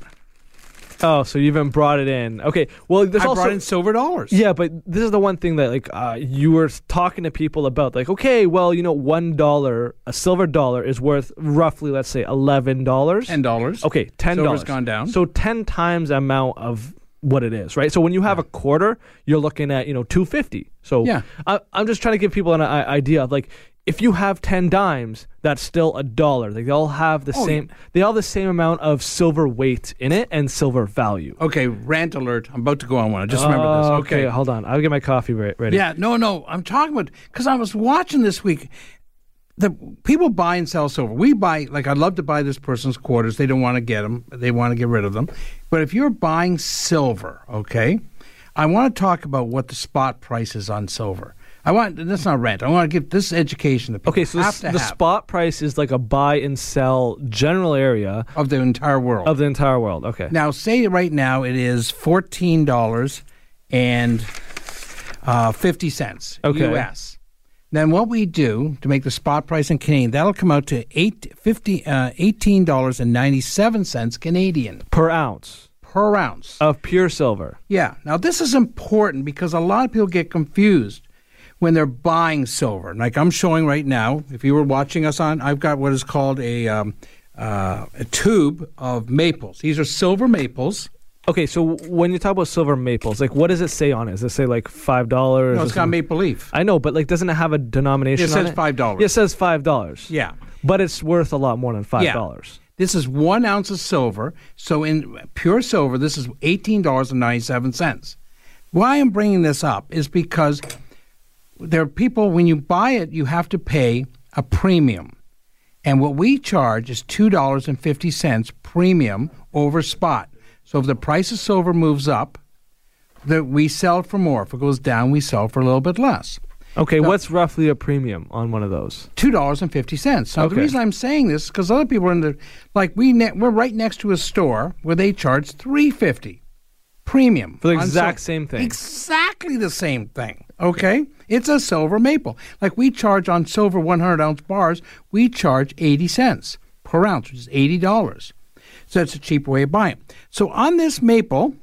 Oh, so you even brought it in. Okay. Well, there's I also brought in silver dollars. Yeah, but this is the one thing that like uh, you were talking to people about. Like, okay, well, you know, one dollar, a silver dollar is worth roughly, let's say, eleven dollars. $10. Okay, ten dollars. Silver's gone down. So ten times the amount of what it is, right? So when you have a quarter, you're looking at you know two fifty. So Yeah. I, I'm just trying to give people an idea of like. If you have ten dimes, that's still a dollar. They all have the Oh, same. They all have the same amount of silver weight in it and silver value. Okay, rant alert. I'm about to go on one. i Just remember this. Oh, Okay. hold on. I'll get my coffee re- ready. Yeah, no, no. I'm talking about because I was watching this week. The people buy and sell silver. We buy like I'd love to buy this person's quarters. They don't want to get them. They want to get rid of them. But if you're buying silver, okay, I want to talk about what the spot price is on silver. I want that's not rent. I want to give this education to people. Okay, so to the have spot price is like a buy and sell general area of the entire world. of the entire world. Okay. Now, say right now it is fourteen dollars and uh, fifty cents Okay. U.S. Then what we do to make the spot price in Canadian, that'll come out to eight fifty uh, eighteen dollars and ninety seven cents Canadian per ounce per ounce. of pure silver. Yeah. Now this is important because a lot of people get confused when they're buying silver. Like I'm showing right now, if you were watching us on, I've got what is called a um, uh, a tube of maples. These are silver maples. Okay, so when you talk about silver maples, like what does it say on it? Does it say like five dollars? No, it's got maple leaf. I know, but like, doesn't it have a denomination? It says it? $5. Yeah, it says five dollars. Yeah. but it's worth a lot more than five dollars. Yeah. dollars. This is one ounce of silver. So in pure silver, this is eighteen dollars and ninety-seven cents. Why I'm bringing this up is because there are people when you buy it, you have to pay a premium, and what we charge is two dollars and fifty cents premium over spot. So if the price of silver moves up, that we sell for more. If it goes down, we sell for a little bit less. Okay, what's roughly a premium on one of those? two dollars and fifty cents. Now the reason I'm saying this is because other people are in the like we ne- we're right next to a store where they charge three fifty premium For the exact same thing. Exactly the same thing. Okay, it's a silver maple. Like we charge on silver one hundred ounce bars, we charge eighty cents per ounce, which is eighty dollars. So that's a cheap way of buying. So on this maple,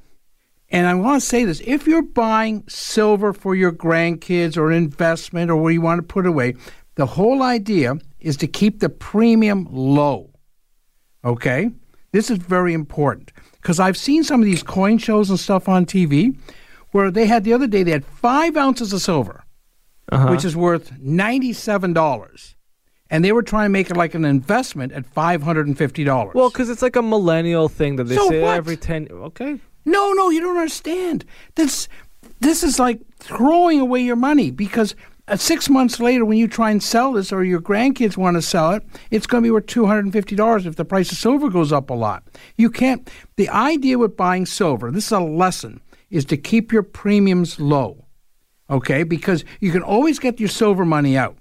and I want to say this if you're buying silver for your grandkids or investment or where you want to put away, the whole idea is to keep the premium low. Okay? This is very important because I've seen some of these coin shows and stuff on TV where they had the other day, they had five ounces of silver, Uh-huh. which is worth $97. And they were trying to make it like an investment at $550. Well, because it's like a millennial thing that they So say what? every ten. Okay. No, no, you don't understand. This this is like throwing away your money because uh, six months later, when you try and sell this, or your grandkids want to sell it, it's going to be worth two hundred and fifty dollars if the price of silver goes up a lot. You can't. The idea with buying silver, this is a lesson, is to keep your premiums low. Okay, because you can always get your silver money out.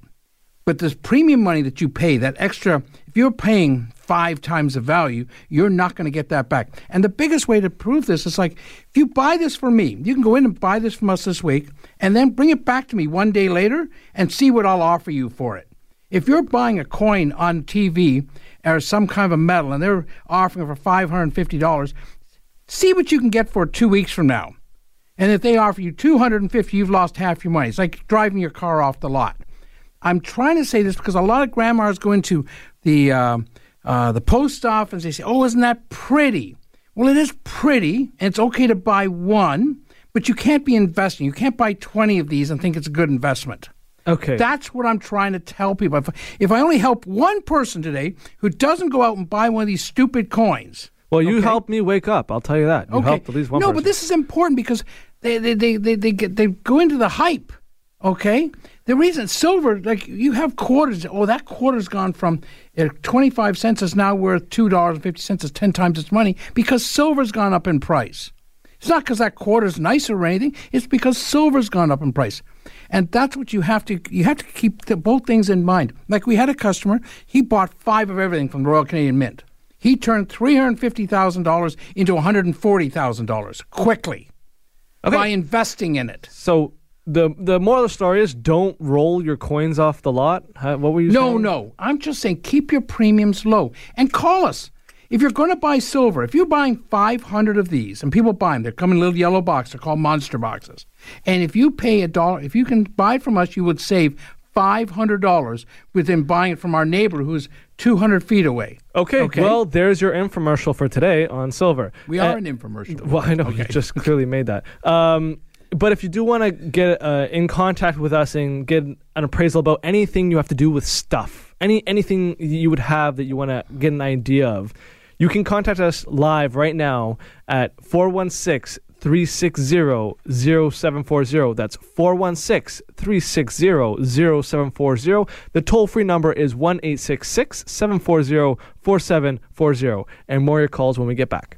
But this premium money that you pay, that extra, if you're paying five times the value, you're not going to get that back. And the biggest way to prove this is like, if you buy this from me, you can go in and buy this from us this week, and then bring it back to me one day later and see what I'll offer you for it. If you're buying a coin on TV or some kind of a metal and they're offering it for $550, see what you can get for two weeks from now. And if they offer you 250, you've lost half your money. It's like driving your car off the lot. I'm trying to say this because a lot of grandmas go into the uh, uh, the post office. They say, "Oh, isn't that pretty?" Well, it is pretty, and it's okay to buy one, but you can't be investing. You can't buy 20 of these and think it's a good investment. Okay. That's what I'm trying to tell people. If, if I only help one person today who doesn't go out and buy one of these stupid coins, well, you okay? helped me wake up. I'll tell you that. You helped at least one no, person. but this is important because they they, they, they, they, get, they go into the hype. Okay, the reason silver, like you have quarters. Oh, that quarter's gone from uh, twenty five cents is now worth two dollars and fifty cents. Is ten times its money because silver's gone up in price. It's not because that quarter's nicer or anything. It's because silver's gone up in price, and that's what you have to you have to keep the, both things in mind. Like we had a customer, he bought five of everything from the Royal Canadian Mint. He turned three hundred fifty thousand dollars into one hundred and forty thousand dollars quickly by investing in it. So the the moral of the story is don't roll your coins off the lot. What were you No, saying? no. I'm just saying keep your premiums low and call us. If you're going to buy silver, if you're buying 500 of these, and people buy them, they come in little yellow boxes, they're called monster boxes. And if you pay a dollar, if you can buy from us, you would save $500 within buying it from our neighbor who's 200 feet away. Okay, Okay. well, there's your infomercial for today on silver. We are Uh, an infomercial. Well, I know you just clearly made that. Um, but if you do want to get uh, in contact with us and get an appraisal about anything you have to do with stuff, any anything you would have that you want to get an idea of, you can contact us live right now at 416 360 0740. That's 416 360 0740. The toll free number is 1 740 4740. And more your calls when we get back.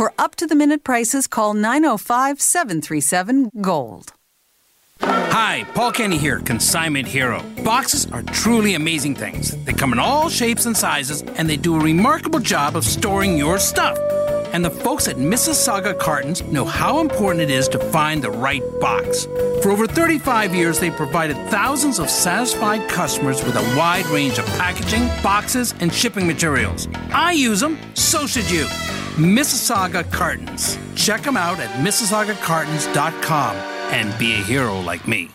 For up to the minute prices, call 905 737 Gold. Hi, Paul Kenny here, Consignment Hero. Boxes are truly amazing things. They come in all shapes and sizes, and they do a remarkable job of storing your stuff. And the folks at Mississauga Cartons know how important it is to find the right box. For over 35 years, they've provided thousands of satisfied customers with a wide range of packaging, boxes, and shipping materials. I use them, so should you. Mississauga Cartons. Check them out at MississaugaCartons.com and be a hero like me.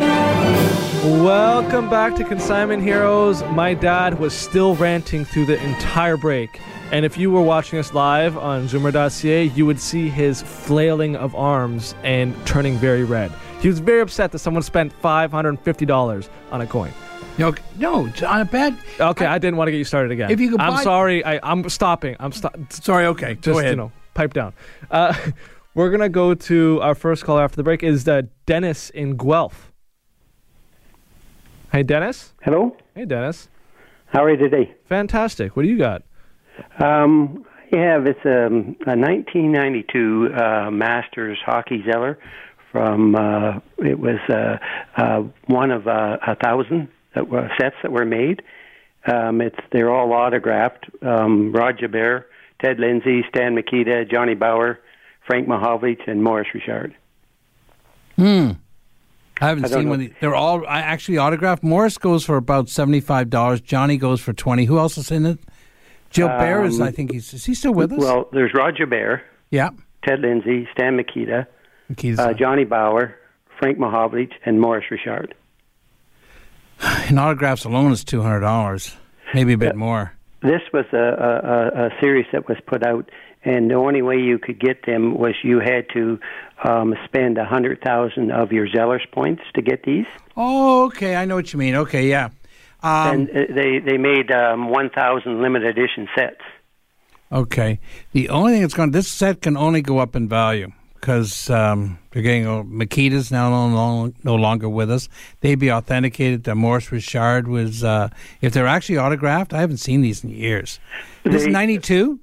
Welcome back to Consignment Heroes. My dad was still ranting through the entire break. And if you were watching us live on Zoomer.ca, you would see his flailing of arms and turning very red. He was very upset that someone spent $550 on a coin. No, no, on a bad. Okay, I, didn't want to get you started again. If you could I'm buy- sorry. I, I'm stopping. I'm stop. Sorry, okay. Just Go ahead. you know, pipe down. Uh, [LAUGHS] we're gonna go to our first caller after the break. Is uh, Dennis in Guelph? Hey, Dennis. Hello. Hey, Dennis. How are you today? Fantastic. What do you got? Um, I have it's um, a 1992 uh, Masters hockey Zeller from uh, it was uh, uh, one of uh, a thousand that were sets that were made. Um, it's they're all autographed. Um, Roger Bear, Ted Lindsay, Stan Mikita, Johnny Bower, Frank Mahovlich, and Maurice Richard. Hmm. I haven't I seen know. one. of the- They're all I actually autographed. Maurice goes for about seventy five dollars. Johnny goes for twenty. Who else is in it? Joe Bear is. Um, I think he's. Is he still with us? Well, there's Roger Bear, yeah. Ted Lindsay, Stan Mikita, uh, Johnny Bower, Frank Mahovlich, and Maurice Richard. [SIGHS] And autographs alone is two hundred dollars, maybe a bit more. This was a, a, a, a series that was put out, and the only way you could get them was you had to um, spend a hundred thousand of your Zeller's points to get these. Oh, okay. I know what you mean. Okay, yeah. Um, and uh, they they made um, one thousand limited edition sets. Okay. The only thing that's going this set can only go up in value because um, they're getting oh, Mikita's now no, no, no longer with us. They'd be authenticated. The Maurice Richard was uh, if they're actually autographed. I haven't seen these in years. This is ninety two.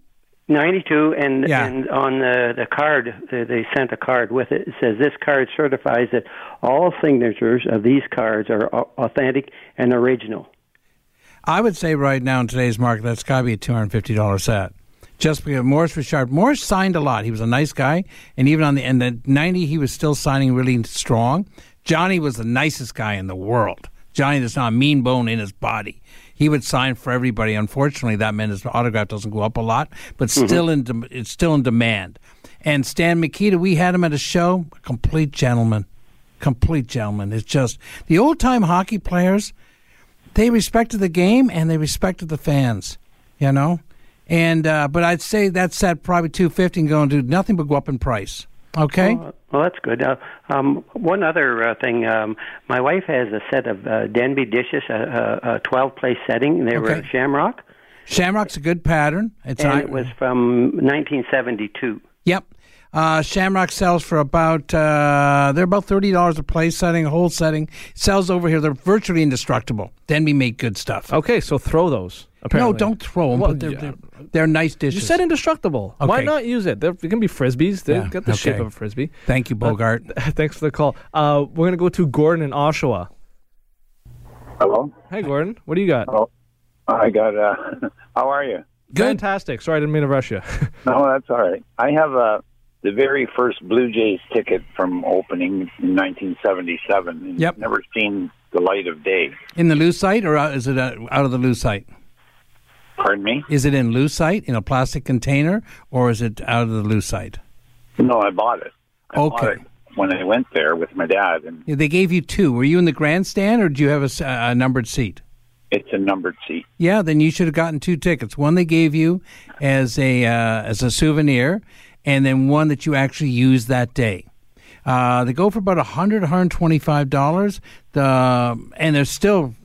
92 and Yeah. and on the the card they, they sent a card with it it says this card certifies that all signatures of these cards are authentic and original I would say right now in today's market, that's got to be a two hundred fifty dollars set. Just because Maurice was sharp, Maurice signed a lot. He was a nice guy, and even on the end the ninety, he was still signing really strong. Johnny was the nicest guy in the world. Johnny, there's not a mean bone in his body. He would sign for everybody. Unfortunately, that meant his autograph doesn't go up a lot, but Mm-hmm. still in dem- it's still in demand. And Stan Mikita, we had him at a show, a complete gentleman. complete gentleman. It's just the old time hockey players. They respected the game and they respected the fans. You know, and uh, but I'd say that's at probably two fifty and going to do nothing but go up in price. Okay. Well, well, that's good. Uh, um, one other uh, thing, um, my wife has a set of uh, Denby dishes, a, a, a 12 place setting. They were Okay. Shamrock, Shamrock's a good pattern. It's and I- it was from 1972. Yep. Uh, Shamrock sells for about uh, they're about thirty dollars a place setting, a whole setting. Sells over here. They're virtually indestructible. Denby make good stuff. Okay, so throw those. Apparently. No, don't throw them. Well, they're, yeah. they're, they're nice dishes. You said indestructible. Why not use it? They're, they can be frisbees. They Yeah, got the shape of a frisbee. Thank you, Bogart. Uh, [LAUGHS] thanks for the call. Uh, we're gonna go to Gordon in Oshawa. Hello. Hey, Gordon. What do you got? Oh, I got. Uh, [LAUGHS] how are you? Fantastic. Sorry, I didn't mean to rush you. [LAUGHS] No, that's all right. I have uh, the very first Blue Jays ticket from opening in 1977. and Yep. Never seen the light of day. In the lucite, or out- is it uh, out of the lucite? Pardon me? Is it in lucite in a plastic container, or is it out of the lucite? No, I bought it. I bought Okay. it when I went there with my dad, and Yeah, They gave you two. Were you in the grandstand, or do you have a numbered seat? it's a numbered seat. Yeah, then you should have gotten two tickets. One they gave you as a uh, as a souvenir, and then one that you actually used that day. Uh, they go for about a hundred, hundred twenty-five dollars. The and they're still,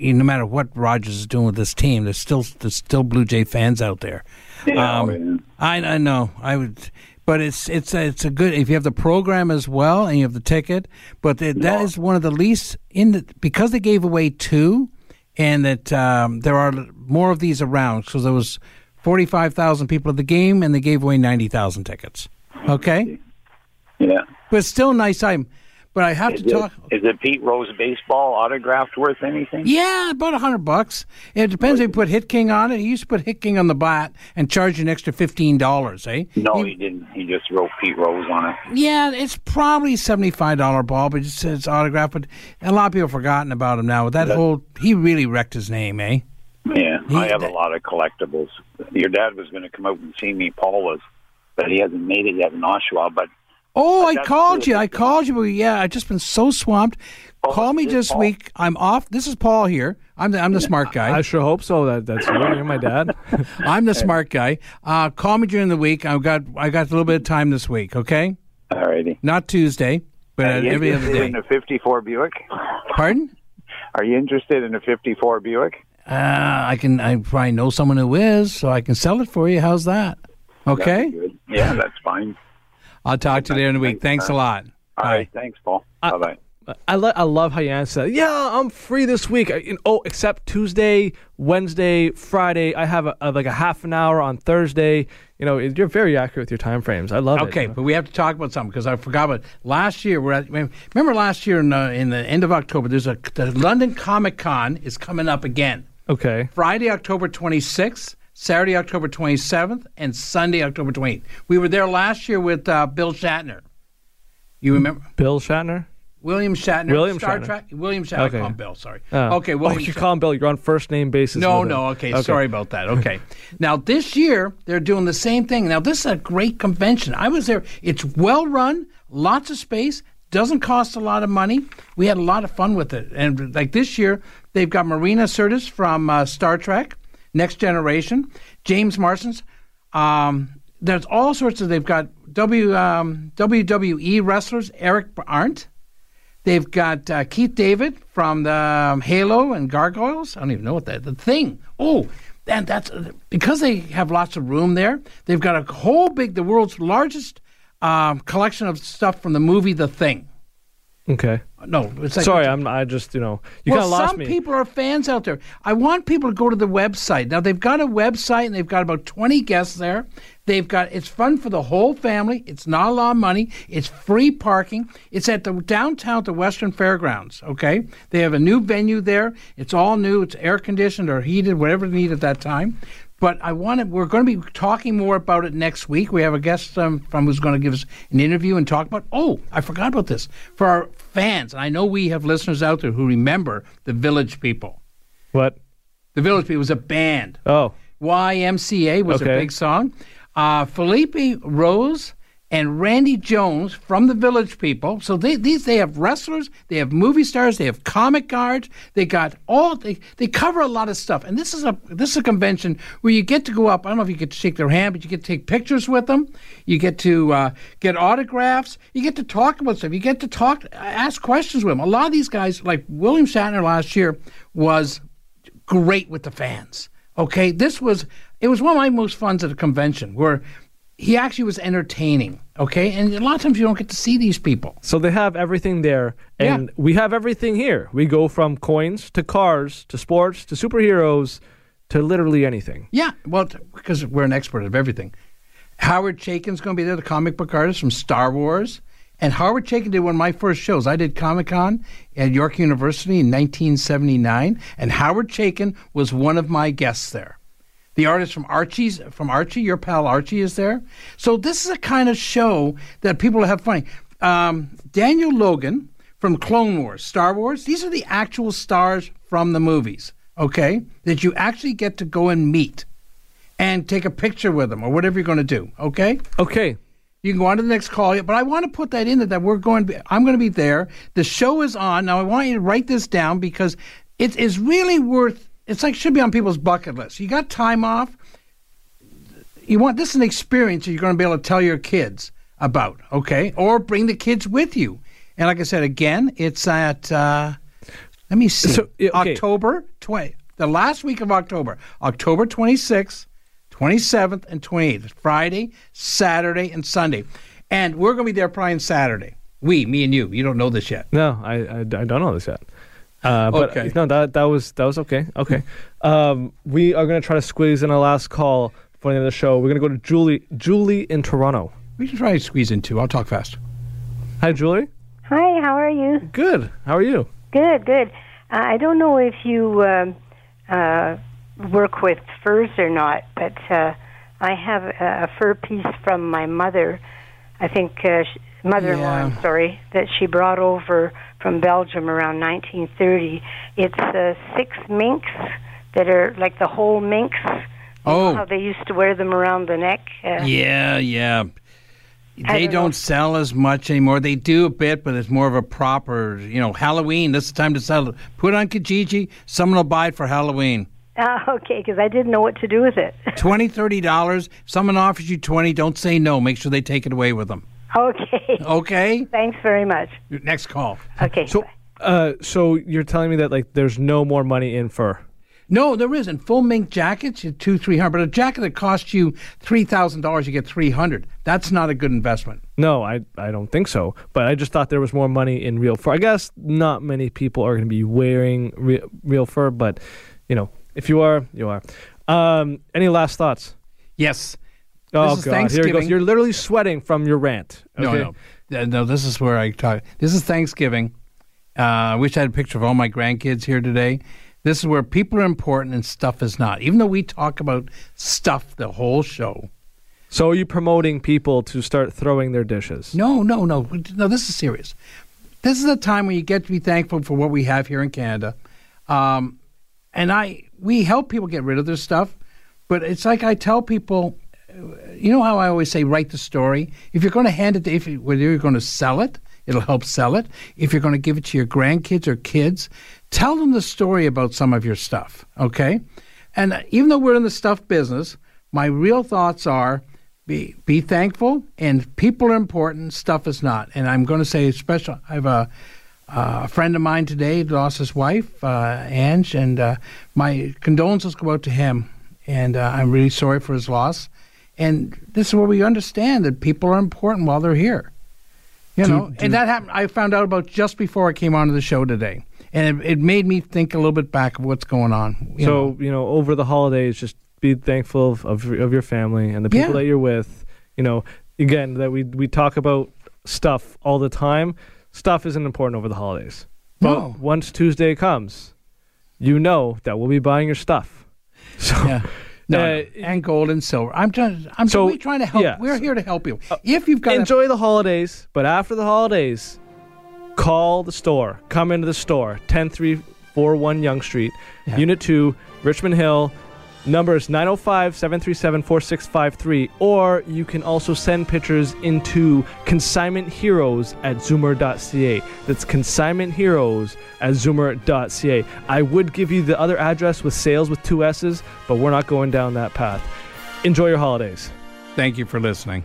no matter what Rogers is doing with this team, there's still there's still Blue Jay fans out there. Yeah, Um, I, I know. I would, but it's it's a, it's a good if you have the program as well and you have the ticket. But th- that is one of the least in the because they gave away two, and that um, there are more of these around. So there was forty five thousand people at the game, and they gave away ninety thousand tickets. Okay, Yeah. but still nice item. But I have Is to it, talk. is it Pete Rose baseball autographed worth anything? Yeah, about a hundred bucks. It depends if you put Hit King on it. He used to put Hit King on the bat and charge you an extra fifteen dollars, eh? No, he didn't. He just wrote Pete Rose on it. Yeah, it's probably seventy five dollar ball, but it says autograph. But a lot of people have forgotten about him now. That whole he really wrecked his name, eh? Yeah, I have a lot of collectibles. Your dad was going to come out and see me. Paul was, but he hasn't made it yet in Oshawa. But Oh, I called you. I called you, but yeah, I've just been so swamped. Call me this Paul? week. I'm off. This is Paul here. I'm the I'm the smart guy. I sure hope so. That that's you. You're my dad. [LAUGHS] I'm the smart guy. Uh, call me during the week. I've got I got a little bit of time this week. Okay, alrighty. not Tuesday, but Are uh, you every other day. in a '54 Buick? Pardon? Are you interested in a '54 Buick? Uh, I can. I probably know someone who is, so I can sell it for you. How's that? Okay. Good. Yeah, that's fine. I'll talk to you later in the week. Thanks a lot. All right, thanks, Paul. Bye bye. I, lo- I love how you answer that. Yeah, I'm free this week. I, you know, oh, except Tuesday, Wednesday, Friday. I have a, a, like a half an hour on Thursday. You know, it- you're very accurate with your time frames. I love it. Okay, but we have to talk about something because I forgot about last year. We're at, remember last year in, uh, in the end of October. There's a the London Comic Con is coming up again. Okay. Friday, October 26th, Saturday, October 27th, and Sunday, October 28th. We were there last year with uh, Bill Shatner. You remember? Bill Shatner. William Shatner. William Star Shatner. Trek. William Shatner. Okay. I call him Bill. Sorry. Oh. Okay. Oh, you Shatner. call him Bill. You're on first name basis. No, no. Okay, sorry about that. Okay. [LAUGHS] now this year they're doing the same thing. Now this is a great convention. I was there. It's well run, lots of space, doesn't cost a lot of money. We had a lot of fun with it. And like this year, they've got Marina Sirtis from uh, Star Trek, Next Generation, James Marsden's. Um, there's all sorts of. They've got W um, WWE wrestlers, Eric Arndt. They've got uh, Keith David from the um, Halo and Gargoyles. I don't even know what that the thing. Oh, and that's because they have lots of room there. They've got a whole big, the world's largest um, collection of stuff from the movie The Thing. Okay. No, it's like Sorry, I'm. I just you know you well, kind of lost some me. people are fans out there. I want people to go to the website. Now they've got a website and they've got about 20 guests there. They've got it's fun for the whole family. It's not a lot of money. It's free parking. It's at the downtown at the Western Fairgrounds, okay? They have a new venue there. It's all new. It's air conditioned or heated, whatever they need at that time. But I want to, we're going to be talking more about it next week. We have a guest um, from who's going to give us an interview and talk about. Oh, I forgot about this. For our fans, and I know we have listeners out there who remember the Village People. What? The Village People was a band. Oh. YMCA was a big song. Uh, Felipe Rose and Randy Jones from the Village People. So they these they have wrestlers, they have movie stars, they have comic guards. They got all they they cover a lot of stuff. And this is a this is a convention where you get to go up. I don't know if you get to shake their hand, but you get to take pictures with them. You get to uh, get autographs. You get to talk about stuff. You get to talk, ask questions with them. A lot of these guys, like William Shatner last year, was great with the fans. Okay, this was it was one of my most funs at a convention where he actually was entertaining. Okay, and a lot of times you don't get to see these people. So they have everything there, and Yeah. we have everything here. We go from coins to cars to sports to superheroes to literally anything. Yeah, well, t- because we're an expert of everything. Howard Chaykin's going to be there, the comic book artist from Star Wars. And Howard Chaykin did one of my first shows. I did Comic Con at York University in 1979, and Howard Chaykin was one of my guests there. The artist from Archie's from Archie, your pal Archie, is there. So this is a kind of show that people have fun. Um, Daniel Logan from Clone Wars, Star Wars. These are the actual stars from the movies. Okay, that you actually get to go and meet and take a picture with them or whatever you're going to do. Okay. Okay. You can go on to the next call, but I want to put that in there that we're going. To be, I'm going to be there. The show is on now. I want you to write this down because it is really worth. It's like should be on people's bucket list. You got time off. You want this is an experience that you're going to be able to tell your kids about. Okay, or bring the kids with you. And like I said again, it's at. Uh, let me see. So, okay. October 20, the last week of October, October 26th, 27th, and 28th. Friday, Saturday, and Sunday. And we're going to be there probably on Saturday. We, me and you. You don't know this yet. No, I I, I don't know this yet. Uh, but Okay. no, that that was that was okay. Okay, um, we are gonna try to squeeze in a last call for the end of the show. We're gonna go to Julie. Julie in Toronto. We can try to squeeze in two. I'll talk fast. Hi, Julie. Hi, how are you? Good. How are you? Good, good. Uh, I don't know if you um, uh, work with furs or not, but uh, I have a, a fur piece from my mother. I think uh, sh- mother-in-law. I'm Yeah. sorry that she brought over from Belgium around 1930. It's uh, six minks that are like the whole minks. You know Oh. how they used to wear them around the neck. Uh, Yeah, yeah. They don't don't sell as much anymore. They do a bit, but it's more of a proper, you know, Halloween. This is the time to sell it. Put it on Kijiji. Someone will buy it for Halloween. Uh, [LAUGHS] okay, because I didn't know what to do with it. [LAUGHS] Twenty, thirty dollars. Someone offers you twenty, don't say no. Make sure they take it away with them. Okay. [LAUGHS] Okay. Thanks very much. Next call. Okay. So, uh, so you're telling me that like there's no more money in fur? No, there isn't. Full mink jackets, you two, three hundred. But a jacket that costs you three thousand dollars, you get three hundred. That's not a good investment. No, I I don't think so. But I just thought there was more money in real fur. I guess not many people are going to be wearing re- real fur, but you know, if you are, you are. Um, any last thoughts? Yes. Oh This is God! Here it goes. Thanksgiving. You're literally sweating from your rant. No, okay? no, Uh, no. This is where I talk. This is Thanksgiving. Uh, I wish I had a picture of all my grandkids here today. This is where people are important and stuff is not. Even though we talk about stuff the whole show. So are you promoting people to start throwing their dishes? No, no, no, no. This is serious. This is a time when you get to be thankful for what we have here in Canada, um, and I we help people get rid of their stuff. But it's like I tell people, you know how I always say, write the story. If you're going to hand it, to, if you, whether you're going to sell it, it'll help sell it. If you're going to give it to your grandkids or kids, tell them the story about some of your stuff. Okay, and uh, even though we're in the stuff business, my real thoughts are be be thankful and people are important stuff is not and i'm going to say special i have a uh, a friend of mine today lost his wife uh, ange and uh, my condolences go out to him and uh, i'm really sorry for his loss and this is where we understand that people are important while they're here you Do- know do- and that happened i found out about just before i came onto the show today and it, it made me think a little bit back of what's going on you so know. you know, over the holidays, just be thankful of of, of your family and the people Yeah. that you're with. You know, again, that we we talk about stuff all the time. Stuff isn't important over the holidays. But No. once Tuesday comes, you know that we'll be buying your stuff. [LAUGHS] So Yeah. No, Uh, no. and gold and silver. I'm trying. I'm So, so, trying to help. yeah. We're here to help you. If you've got a- enjoy the holidays, but after the holidays, call the store. Come into the store, 10341 Yonge Street, Yeah. Unit 2, Richmond Hill, Number is 905 737 4653, or you can also send pictures into consignment heroes at zoomer.ca. That's consignment heroes at zoomer.ca. I would give you the other address with sales with two S's, but we're not going down that path. Enjoy your holidays. Thank you for listening.